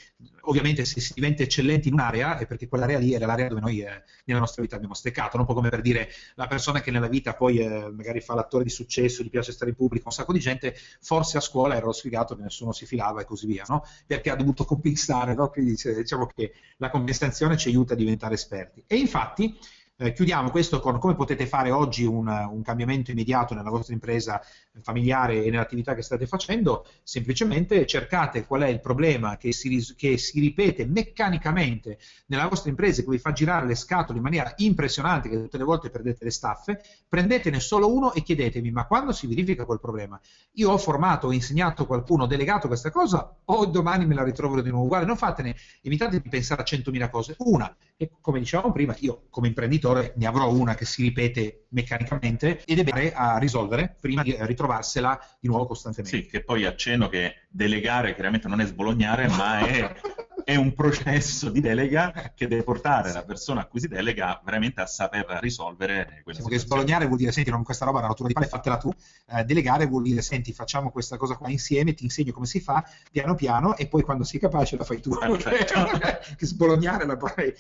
S1: ovviamente se si diventa eccellenti in un'area è perché quell'area lì era l'area dove noi eh, nella nostra vita abbiamo steccato, un po' come per dire la persona che nella vita vita poi eh, magari fa l'attore di successo, gli piace stare in pubblico, un sacco di gente, forse a scuola era lo sfigato che nessuno si filava e così via, no? Perché ha dovuto compensare, no? Quindi diciamo che la compensazione ci aiuta a diventare esperti. E infatti eh, chiudiamo questo con come potete fare oggi un, un, cambiamento immediato nella vostra impresa familiare e nell'attività che state facendo, semplicemente cercate qual è il problema che si, che si ripete meccanicamente nella vostra impresa che vi fa girare le scatole in maniera impressionante, che tutte le volte perdete le staffe, prendetene solo uno e chiedetevi ma quando si verifica quel problema? Io ho formato, ho insegnato qualcuno, ho delegato questa cosa o domani me la ritroverò di nuovo uguale? Non fatene, evitate di pensare a 100.000 cose. Una, e come dicevamo prima, io come imprenditore ne avrò una che si ripete meccanicamente ed è bene a risolvere prima di ritrovarsela di nuovo costantemente.
S2: Sì, che poi accenno che delegare chiaramente non è sbolognare, ma è è un processo di delega che deve portare la persona a cui si delega veramente a saper risolvere
S1: quelle sì, Perché sbolognare vuol dire, senti, non questa roba, la natura di pale, fatela tu. Eh, delegare vuol dire, senti, facciamo questa cosa qua insieme, ti insegno come si fa, piano piano, e poi quando sei capace la fai tu. Certo. che sbolognare la poi...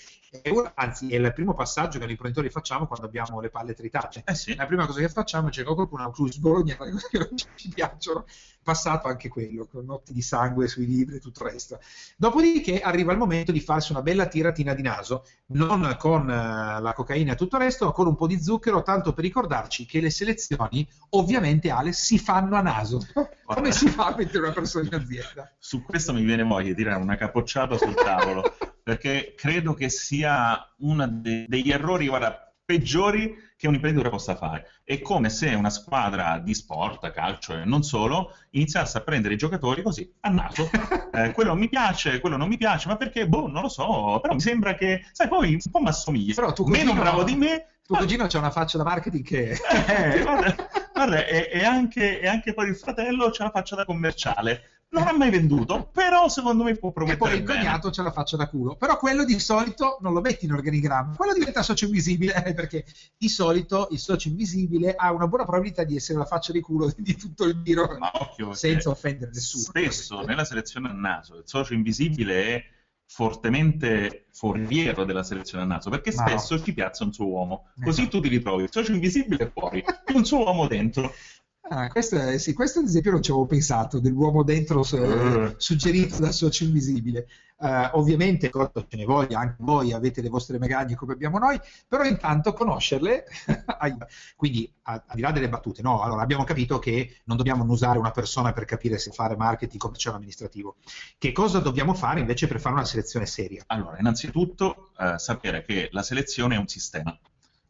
S1: Anzi, è il primo passaggio che noi imprenditori facciamo quando abbiamo le palle tritate. Eh sì. La prima cosa che facciamo è cercare qualcuno a cui sbolognare cose che non ci piacciono passato anche quello, con notti di sangue sui libri e tutto il resto. Dopodiché arriva il momento di farsi una bella tiratina di naso, non con uh, la cocaina e tutto il resto, ma con un po' di zucchero, tanto per ricordarci che le selezioni, ovviamente, Ale, si fanno a naso. Come si fa a mettere una persona in azienda?
S2: Su questo mi viene voglia di tirare una capocciata sul tavolo, perché credo che sia uno de- degli errori, guarda, peggiori che un imprenditore possa fare. È come se una squadra di sport, calcio e non solo, iniziasse a prendere i giocatori così, a naso. Eh, quello mi piace, quello non mi piace, ma perché? Boh, non lo so, però mi sembra che, sai, poi un po' mi assomiglia. Però tu Meno bravo di me...
S1: Tuo cugino c'ha una faccia da marketing che...
S2: Eh, guarda, guarda e, anche, e anche poi il fratello c'ha la faccia da commerciale non ha mai venduto, però secondo me può promettere
S1: E poi il cognato ce la faccia da culo. Però quello di solito non lo metti in organigramma, quello diventa socio invisibile, eh, perché di solito il socio invisibile ha una buona probabilità di essere la faccia di culo di tutto il giro, Ma occhio, senza offendere nessuno.
S2: Spesso nella selezione a naso il socio invisibile è fortemente foriero della selezione a naso perché spesso no. ci piazza un suo uomo così esatto. tu ti ritrovi il socio invisibile fuori un suo uomo dentro
S1: Ah, questo, è, sì, questo ad esempio non ci avevo pensato, dell'uomo dentro uh. suggerito da socio invisibile. Uh, ovviamente ce ne voglia, anche voi avete le vostre magagne come abbiamo noi, però intanto conoscerle, quindi al di là delle battute, no, allora abbiamo capito che non dobbiamo usare una persona per capire se fare marketing commerciale amministrativo. Che cosa dobbiamo fare invece per fare una selezione seria?
S2: Allora, innanzitutto uh, sapere che la selezione è un sistema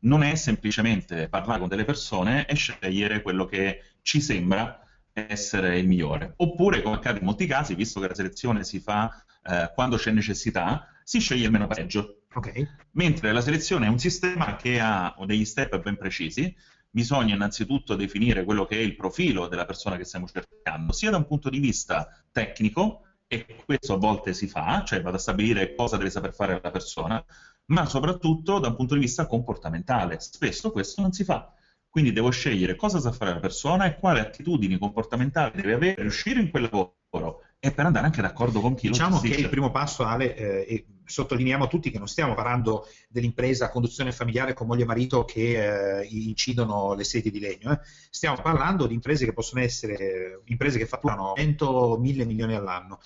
S2: non è semplicemente parlare con delle persone e scegliere quello che ci sembra essere il migliore. Oppure, come accade in molti casi, visto che la selezione si fa eh, quando c'è necessità, si sceglie il meno peggio. Okay. Mentre la selezione è un sistema che ha degli step ben precisi, bisogna innanzitutto definire quello che è il profilo della persona che stiamo cercando, sia da un punto di vista tecnico, e questo a volte si fa, cioè vado a stabilire cosa deve saper fare la persona, ma soprattutto da un punto di vista comportamentale. Spesso questo non si fa. Quindi devo scegliere cosa sa fare la persona e quali attitudini comportamentali deve avere per uscire in quel lavoro e per andare anche d'accordo con chi
S1: diciamo
S2: lo
S1: Diciamo che il primo passo, Ale, eh, e sottolineiamo tutti che non stiamo parlando dell'impresa a conduzione familiare con moglie e marito che eh, incidono le sedie di legno, eh. stiamo parlando di imprese che possono essere eh, imprese che fatturano 100, 1000 milioni all'anno,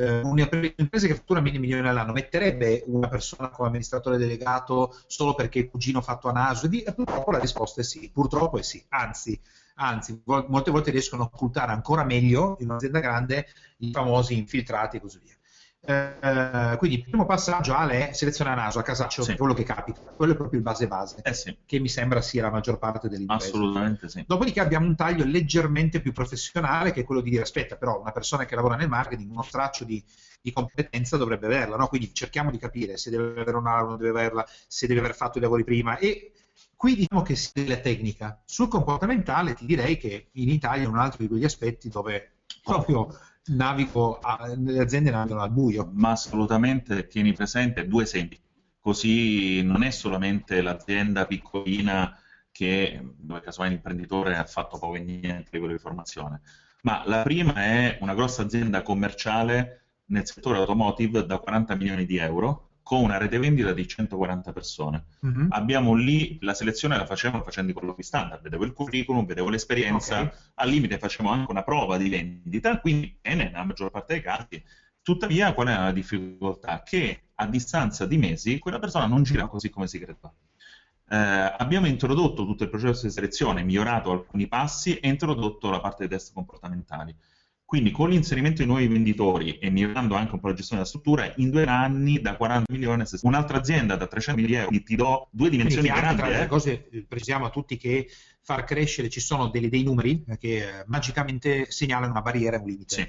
S1: eh, un'impresa che fattura mille milioni all'anno metterebbe una persona come amministratore delegato solo perché il cugino fatto a naso? E, purtroppo la risposta è sì, purtroppo è sì, anzi, anzi molte volte riescono a occultare ancora meglio in un'azienda grande i famosi infiltrati e così via. Eh, quindi il primo passaggio Ale è selezionare a naso a casaccio sì. quello che capita, quello è proprio il base base, eh sì. che mi sembra sia la maggior parte dell'impresa.
S2: Assolutamente sì.
S1: Dopodiché abbiamo un taglio leggermente più professionale che è quello di dire aspetta però una persona che lavora nel marketing uno straccio di, di competenza dovrebbe averla, no? quindi cerchiamo di capire se deve avere non deve averla, se deve aver fatto i lavori prima e qui diciamo che si della tecnica. Sul comportamentale ti direi che in Italia è un altro di quegli aspetti dove proprio navigo a, le aziende navigano al buio.
S2: Ma assolutamente tieni presente due esempi, così non è solamente l'azienda piccolina che, dove casomai l'imprenditore ha fatto poco e niente a livello di formazione, ma la prima è una grossa azienda commerciale nel settore automotive da 40 milioni di euro con una rete vendita di 140 persone. Mm-hmm. Abbiamo lì, la selezione la facevamo facendo i colloqui standard, vedevo il curriculum, vedevo l'esperienza, okay. al limite facevamo anche una prova di vendita, quindi bene nella maggior parte dei casi. Tuttavia, qual è la difficoltà? Che a distanza di mesi quella persona non gira così come si credeva. Eh, abbiamo introdotto tutto il processo di selezione, migliorato alcuni passi e introdotto la parte dei test comportamentali. Quindi con l'inserimento di nuovi venditori e migliorando anche un po' la gestione della struttura, in due anni da 40 milioni a 60 un'altra azienda da 300 milioni di euro, ti do due dimensioni Quindi, grandi. Tra
S1: le eh? cose, eh, precisiamo a tutti che far crescere ci sono dei, dei numeri che eh, magicamente segnalano una barriera e un limite. Sì.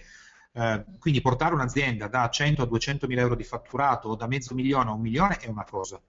S1: Eh, quindi portare un'azienda da 100 a 200 mila euro di fatturato o da mezzo milione a un milione è una cosa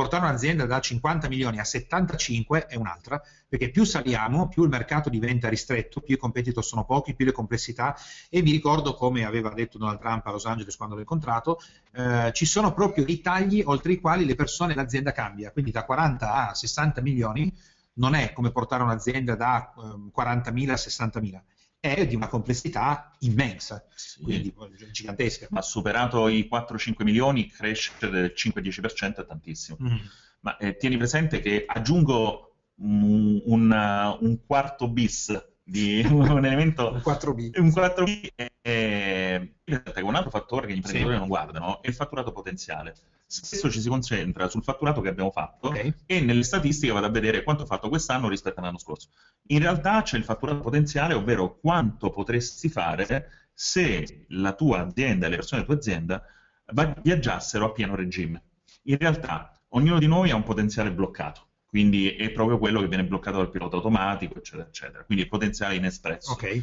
S1: Portare un'azienda da 50 milioni a 75 è un'altra, perché più saliamo, più il mercato diventa ristretto, più i competitor sono pochi, più le complessità. E vi ricordo come aveva detto Donald Trump a Los Angeles quando l'ho incontrato, eh, ci sono proprio i tagli oltre i quali le persone e l'azienda cambia, quindi da 40 a 60 milioni non è come portare un'azienda da eh, 40.000 a 60.000 è di una complessità immensa, sì. quindi gigantesca.
S2: Ha superato i 4-5 milioni, crescere del 5-10% è tantissimo. Mm. Ma eh, tieni presente che aggiungo un, un, un quarto bis di un elemento
S1: un 4B,
S2: un 4B è, è, un altro fattore che gli imprenditori sì. non guardano è il fatturato potenziale spesso ci si concentra sul fatturato che abbiamo fatto okay. e nelle statistiche vado a vedere quanto ho fatto quest'anno rispetto all'anno scorso in realtà c'è il fatturato potenziale ovvero quanto potresti fare se la tua azienda e le persone della tua azienda viaggiassero a pieno regime in realtà ognuno di noi ha un potenziale bloccato quindi è proprio quello che viene bloccato dal pilota automatico, eccetera, eccetera. Quindi il potenziale inespresso.
S1: Okay.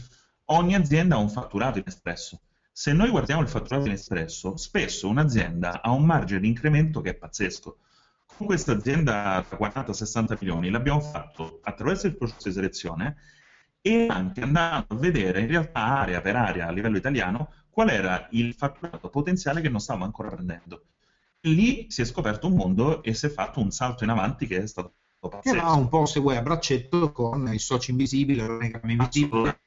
S2: Ogni azienda ha un fatturato inespresso. Se noi guardiamo il fatturato inespresso, spesso un'azienda ha un margine di incremento che è pazzesco. Con questa azienda da 40-60 milioni l'abbiamo fatto attraverso il processo di selezione e anche andando a vedere in realtà area per area a livello italiano qual era il fatturato potenziale che non stavamo ancora prendendo lì si è scoperto un mondo e si è fatto un salto in avanti che è stato pazzesco.
S1: Che va un po', se vuoi, a braccetto con i soci invisibili, l'organigramma invisibile,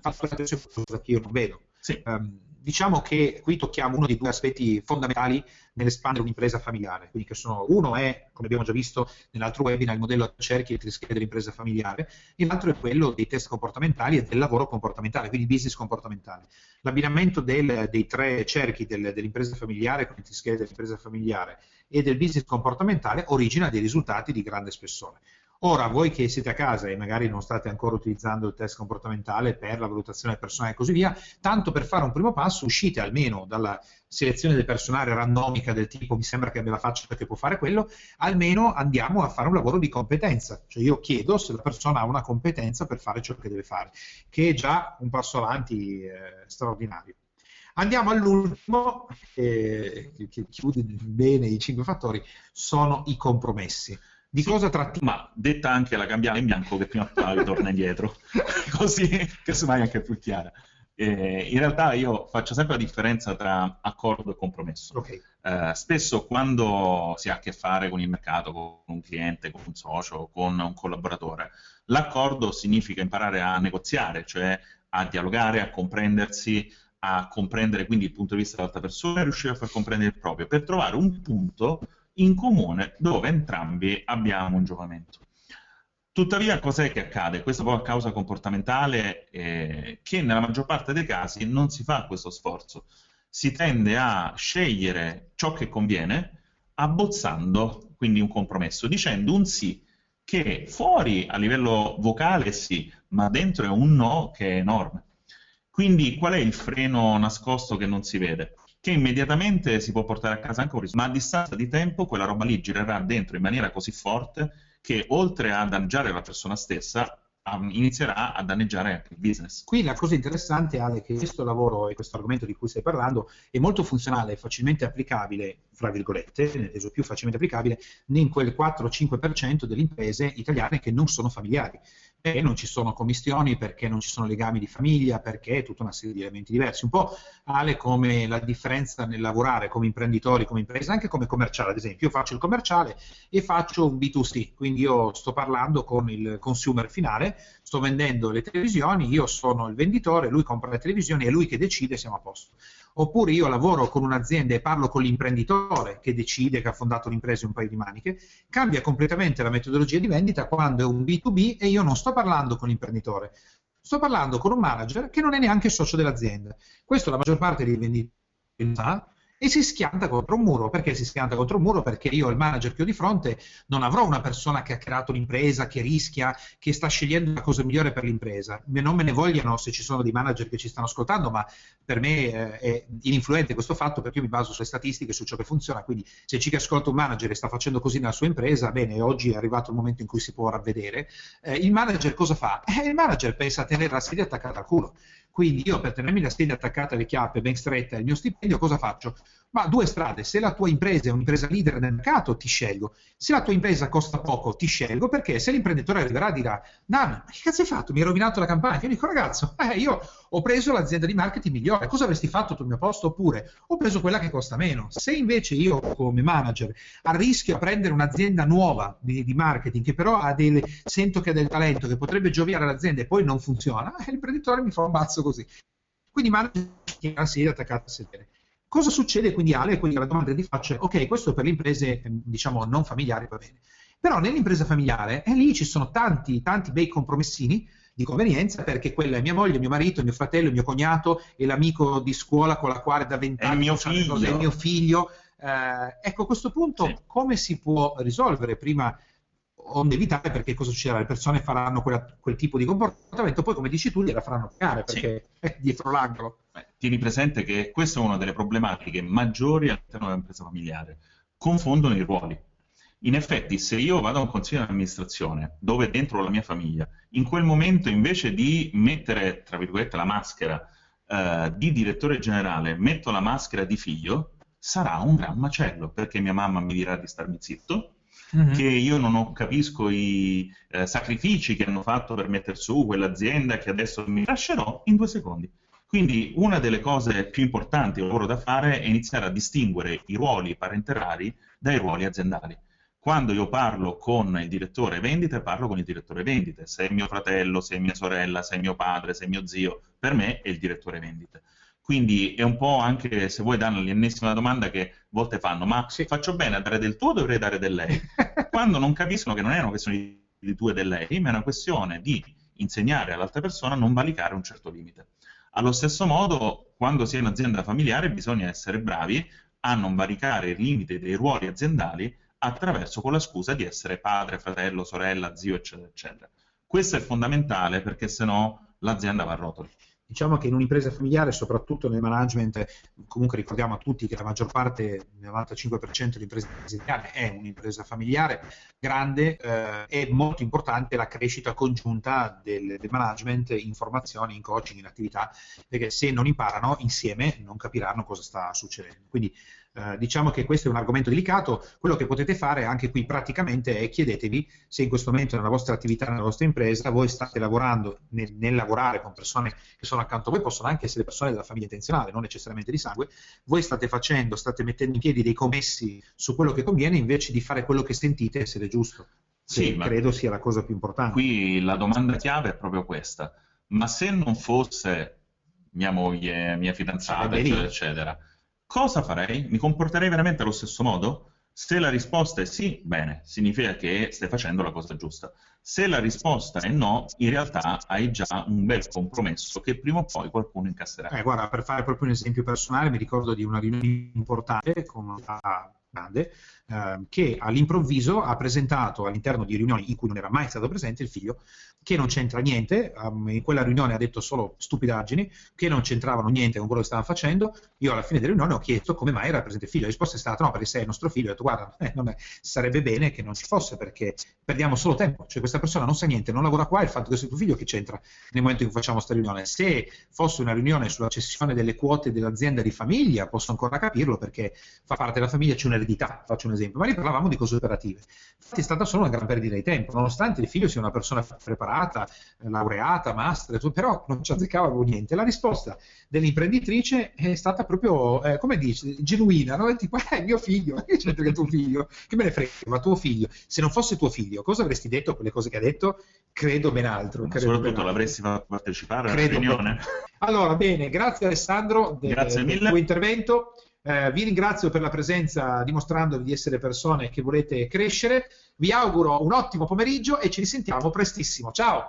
S1: fatto che io non vedo.
S2: Sì.
S1: Um, diciamo che qui tocchiamo uno dei due aspetti fondamentali nell'espandere un'impresa familiare. Quindi che sono, uno è, come abbiamo già visto nell'altro webinar, il modello a cerchi e schede dell'impresa familiare, e l'altro è quello dei test comportamentali e del lavoro comportamentale, quindi business comportamentale. L'abbinamento del, dei tre cerchi del, dell'impresa familiare con le schede dell'impresa familiare e del business comportamentale origina dei risultati di grande spessore. Ora, voi che siete a casa e magari non state ancora utilizzando il test comportamentale per la valutazione personale e così via, tanto per fare un primo passo uscite almeno dalla selezione del personale randomica del tipo mi sembra che abbia la faccia che può fare quello, almeno andiamo a fare un lavoro di competenza. Cioè io chiedo se la persona ha una competenza per fare ciò che deve fare, che è già un passo avanti eh, straordinario. Andiamo all'ultimo, eh, che chiude bene i cinque fattori, sono i compromessi. Di sì, cosa tratti?
S2: Ma detta anche la cambiamo in bianco che prima o poi torna indietro, così che semmai anche più chiara. Eh, in realtà io faccio sempre la differenza tra accordo e compromesso.
S1: Okay.
S2: Eh, spesso quando si ha a che fare con il mercato, con un cliente, con un socio, con un collaboratore, l'accordo significa imparare a negoziare, cioè a dialogare, a comprendersi, a comprendere quindi il punto di vista dell'altra persona e riuscire a far comprendere il proprio, per trovare un punto in comune dove entrambi abbiamo un giovamento. Tuttavia, cos'è che accade? Questa poi è causa comportamentale eh, che nella maggior parte dei casi non si fa questo sforzo. Si tende a scegliere ciò che conviene abbozzando quindi un compromesso, dicendo un sì che fuori a livello vocale sì, ma dentro è un no che è enorme. Quindi qual è il freno nascosto che non si vede? Che immediatamente si può portare a casa anche un risultato, ma a distanza di tempo quella roba lì girerà dentro in maniera così forte che oltre a danneggiare la persona stessa inizierà a danneggiare anche il business.
S1: Qui la cosa interessante Ale è che questo lavoro e questo argomento di cui stai parlando è molto funzionale e facilmente applicabile, fra virgolette, nel senso più facilmente applicabile, in quel 4-5% delle imprese italiane che non sono familiari perché non ci sono commissioni, perché non ci sono legami di famiglia, perché tutta una serie di elementi diversi. Un po' Ale come la differenza nel lavorare come imprenditori, come impresa, anche come commerciale, ad esempio. Io faccio il commerciale e faccio un B2C, quindi io sto parlando con il consumer finale, sto vendendo le televisioni, io sono il venditore, lui compra le televisioni, è lui che decide, siamo a posto oppure io lavoro con un'azienda e parlo con l'imprenditore che decide, che ha fondato l'impresa in un paio di maniche, cambia completamente la metodologia di vendita quando è un B2B e io non sto parlando con l'imprenditore, sto parlando con un manager che non è neanche socio dell'azienda. Questo la maggior parte dei venditori sa, e si schianta contro un muro. Perché si schianta contro un muro? Perché io, il manager che ho di fronte, non avrò una persona che ha creato l'impresa, che rischia, che sta scegliendo la cosa migliore per l'impresa. Non me ne vogliano se ci sono dei manager che ci stanno ascoltando, ma per me eh, è ininfluente questo fatto perché io mi baso sulle statistiche, su ciò che funziona. Quindi se ci ascolta un manager e sta facendo così nella sua impresa, bene, oggi è arrivato il momento in cui si può ravvedere. Eh, il manager cosa fa? Eh, il manager pensa a tenere la sedia attaccata al culo. Quindi io per tenermi la sedia attaccata alle chiappe ben stretta e il mio stipendio cosa faccio? Ma due strade, se la tua impresa è un'impresa leader nel mercato, ti scelgo. Se la tua impresa costa poco, ti scelgo perché se l'imprenditore arriverà e dirà, Nan, ma che cazzo hai fatto? Mi hai rovinato la campagna. Io dico, ragazzo, eh, io ho preso l'azienda di marketing migliore, cosa avresti fatto tu al mio posto? Oppure ho preso quella che costa meno. Se invece io come manager rischio a prendere un'azienda nuova di, di marketing che però ha delle, sento che ha del talento, che potrebbe gioviare all'azienda e poi non funziona, eh, l'imprenditore mi fa un bazzo così. Quindi manager la sedia attaccata a sedere. Cosa succede quindi Ale? Quindi la domanda che ti faccio è, ok, questo per le imprese diciamo non familiari va bene, però nell'impresa familiare e eh, lì ci sono tanti, tanti bei compromessini di convenienza perché quella è mia moglie, mio marito, mio fratello, mio cognato e l'amico di scuola con la quale da vent'anni
S2: è mio figlio.
S1: È mio figlio. Eh, ecco, a questo punto sì. come si può risolvere prima onde evitare perché cosa succederà? Le persone faranno quella, quel tipo di comportamento, poi come dici tu gliela faranno pagare perché sì. è dietro l'angolo.
S2: Tieni presente che questa è una delle problematiche maggiori all'interno dell'impresa familiare. Confondono i ruoli. In effetti, se io vado a un consiglio di amministrazione dove dentro la mia famiglia, in quel momento invece di mettere, tra virgolette, la maschera eh, di direttore generale, metto la maschera di figlio, sarà un gran macello, perché mia mamma mi dirà di starmi zitto, mm-hmm. che io non ho, capisco i eh, sacrifici che hanno fatto per mettere su quell'azienda che adesso mi lascerò in due secondi. Quindi una delle cose più importanti, lavoro da fare, è iniziare a distinguere i ruoli parenterali dai ruoli aziendali. Quando io parlo con il direttore vendite, parlo con il direttore vendite. Se è mio fratello, se è mia sorella, se è mio padre, se è mio zio, per me è il direttore vendite. Quindi è un po' anche, se vuoi, danno l'ennesima domanda che a volte fanno, ma sì. faccio bene a dare del tuo o dovrei dare del lei? Quando non capiscono che non è una questione di tu e del lei, ma è una questione di insegnare all'altra persona a non valicare un certo limite. Allo stesso modo, quando si è un'azienda familiare, bisogna essere bravi a non valicare il limite dei ruoli aziendali attraverso con la scusa di essere padre, fratello, sorella, zio, eccetera, eccetera. Questo è fondamentale perché sennò l'azienda va a rotoli.
S1: Diciamo che in un'impresa familiare, soprattutto nel management, comunque ricordiamo a tutti che la maggior parte, il 95% dell'impresa italiane è un'impresa familiare grande, eh, è molto importante la crescita congiunta del, del, management in formazione, in coaching, in attività, perché se non imparano insieme non capiranno cosa sta succedendo. Quindi eh, diciamo che questo è un argomento delicato, quello che potete fare anche qui praticamente è chiedetevi se in questo momento nella vostra attività, nella vostra impresa, voi state lavorando nel, nel lavorare con persone che sono accanto a voi, possono anche essere persone della famiglia intenzionale, non necessariamente di sangue, voi state facendo, state mettendo in piedi dei commessi su quello che conviene invece di fare quello che sentite essere giusto. Sì, credo sia la cosa più importante.
S2: Qui la domanda chiave è proprio questa. Ma se non fosse mia moglie, mia fidanzata, eccetera, eccetera, Cosa farei? Mi comporterei veramente allo stesso modo? Se la risposta è sì, bene, significa che stai facendo la cosa giusta. Se la risposta è no, in realtà hai già un bel compromesso che prima o poi qualcuno incasserà.
S1: Eh, guarda, per fare proprio un esempio personale, mi ricordo di una riunione importante con una grande, eh, che all'improvviso ha presentato all'interno di riunioni in cui non era mai stato presente il figlio, che non c'entra niente, um, in quella riunione ha detto solo stupidaggini, che non c'entravano niente con quello che stavano facendo, io alla fine della riunione ho chiesto come mai era presente il figlio, la risposta è stata no, perché sei il nostro figlio, ho detto guarda, eh, è, sarebbe bene che non ci fosse perché perdiamo solo tempo, cioè questa persona non sa niente, non lavora qua, il fatto che sia tuo figlio che c'entra nel momento in cui facciamo questa riunione. Se fosse una riunione sulla cessione delle quote dell'azienda di famiglia, posso ancora capirlo perché fa parte della famiglia, c'è un'eredità, faccio un esempio, ma lì parlavamo di cose operative. Infatti è stata solo una gran perdita di tempo, nonostante il figlio sia una persona preparata, laureata, master, però non ci azzeccava niente. La risposta dell'imprenditrice è stata proprio, eh, come dici, genuina, no? tipo, eh, mio figlio, che c'entra che tuo figlio? Che me ne frega, ma tuo figlio. Se non fosse tuo figlio, cosa avresti detto quelle cose che ha detto? Credo ben altro.
S2: Credo soprattutto ben l'avresti fatto partecipare alla riunione.
S1: Allora, bene, grazie Alessandro de- grazie del tuo intervento. Eh, vi ringrazio per la presenza dimostrandovi di essere persone che volete crescere. Vi auguro un ottimo pomeriggio e ci risentiamo prestissimo. Ciao!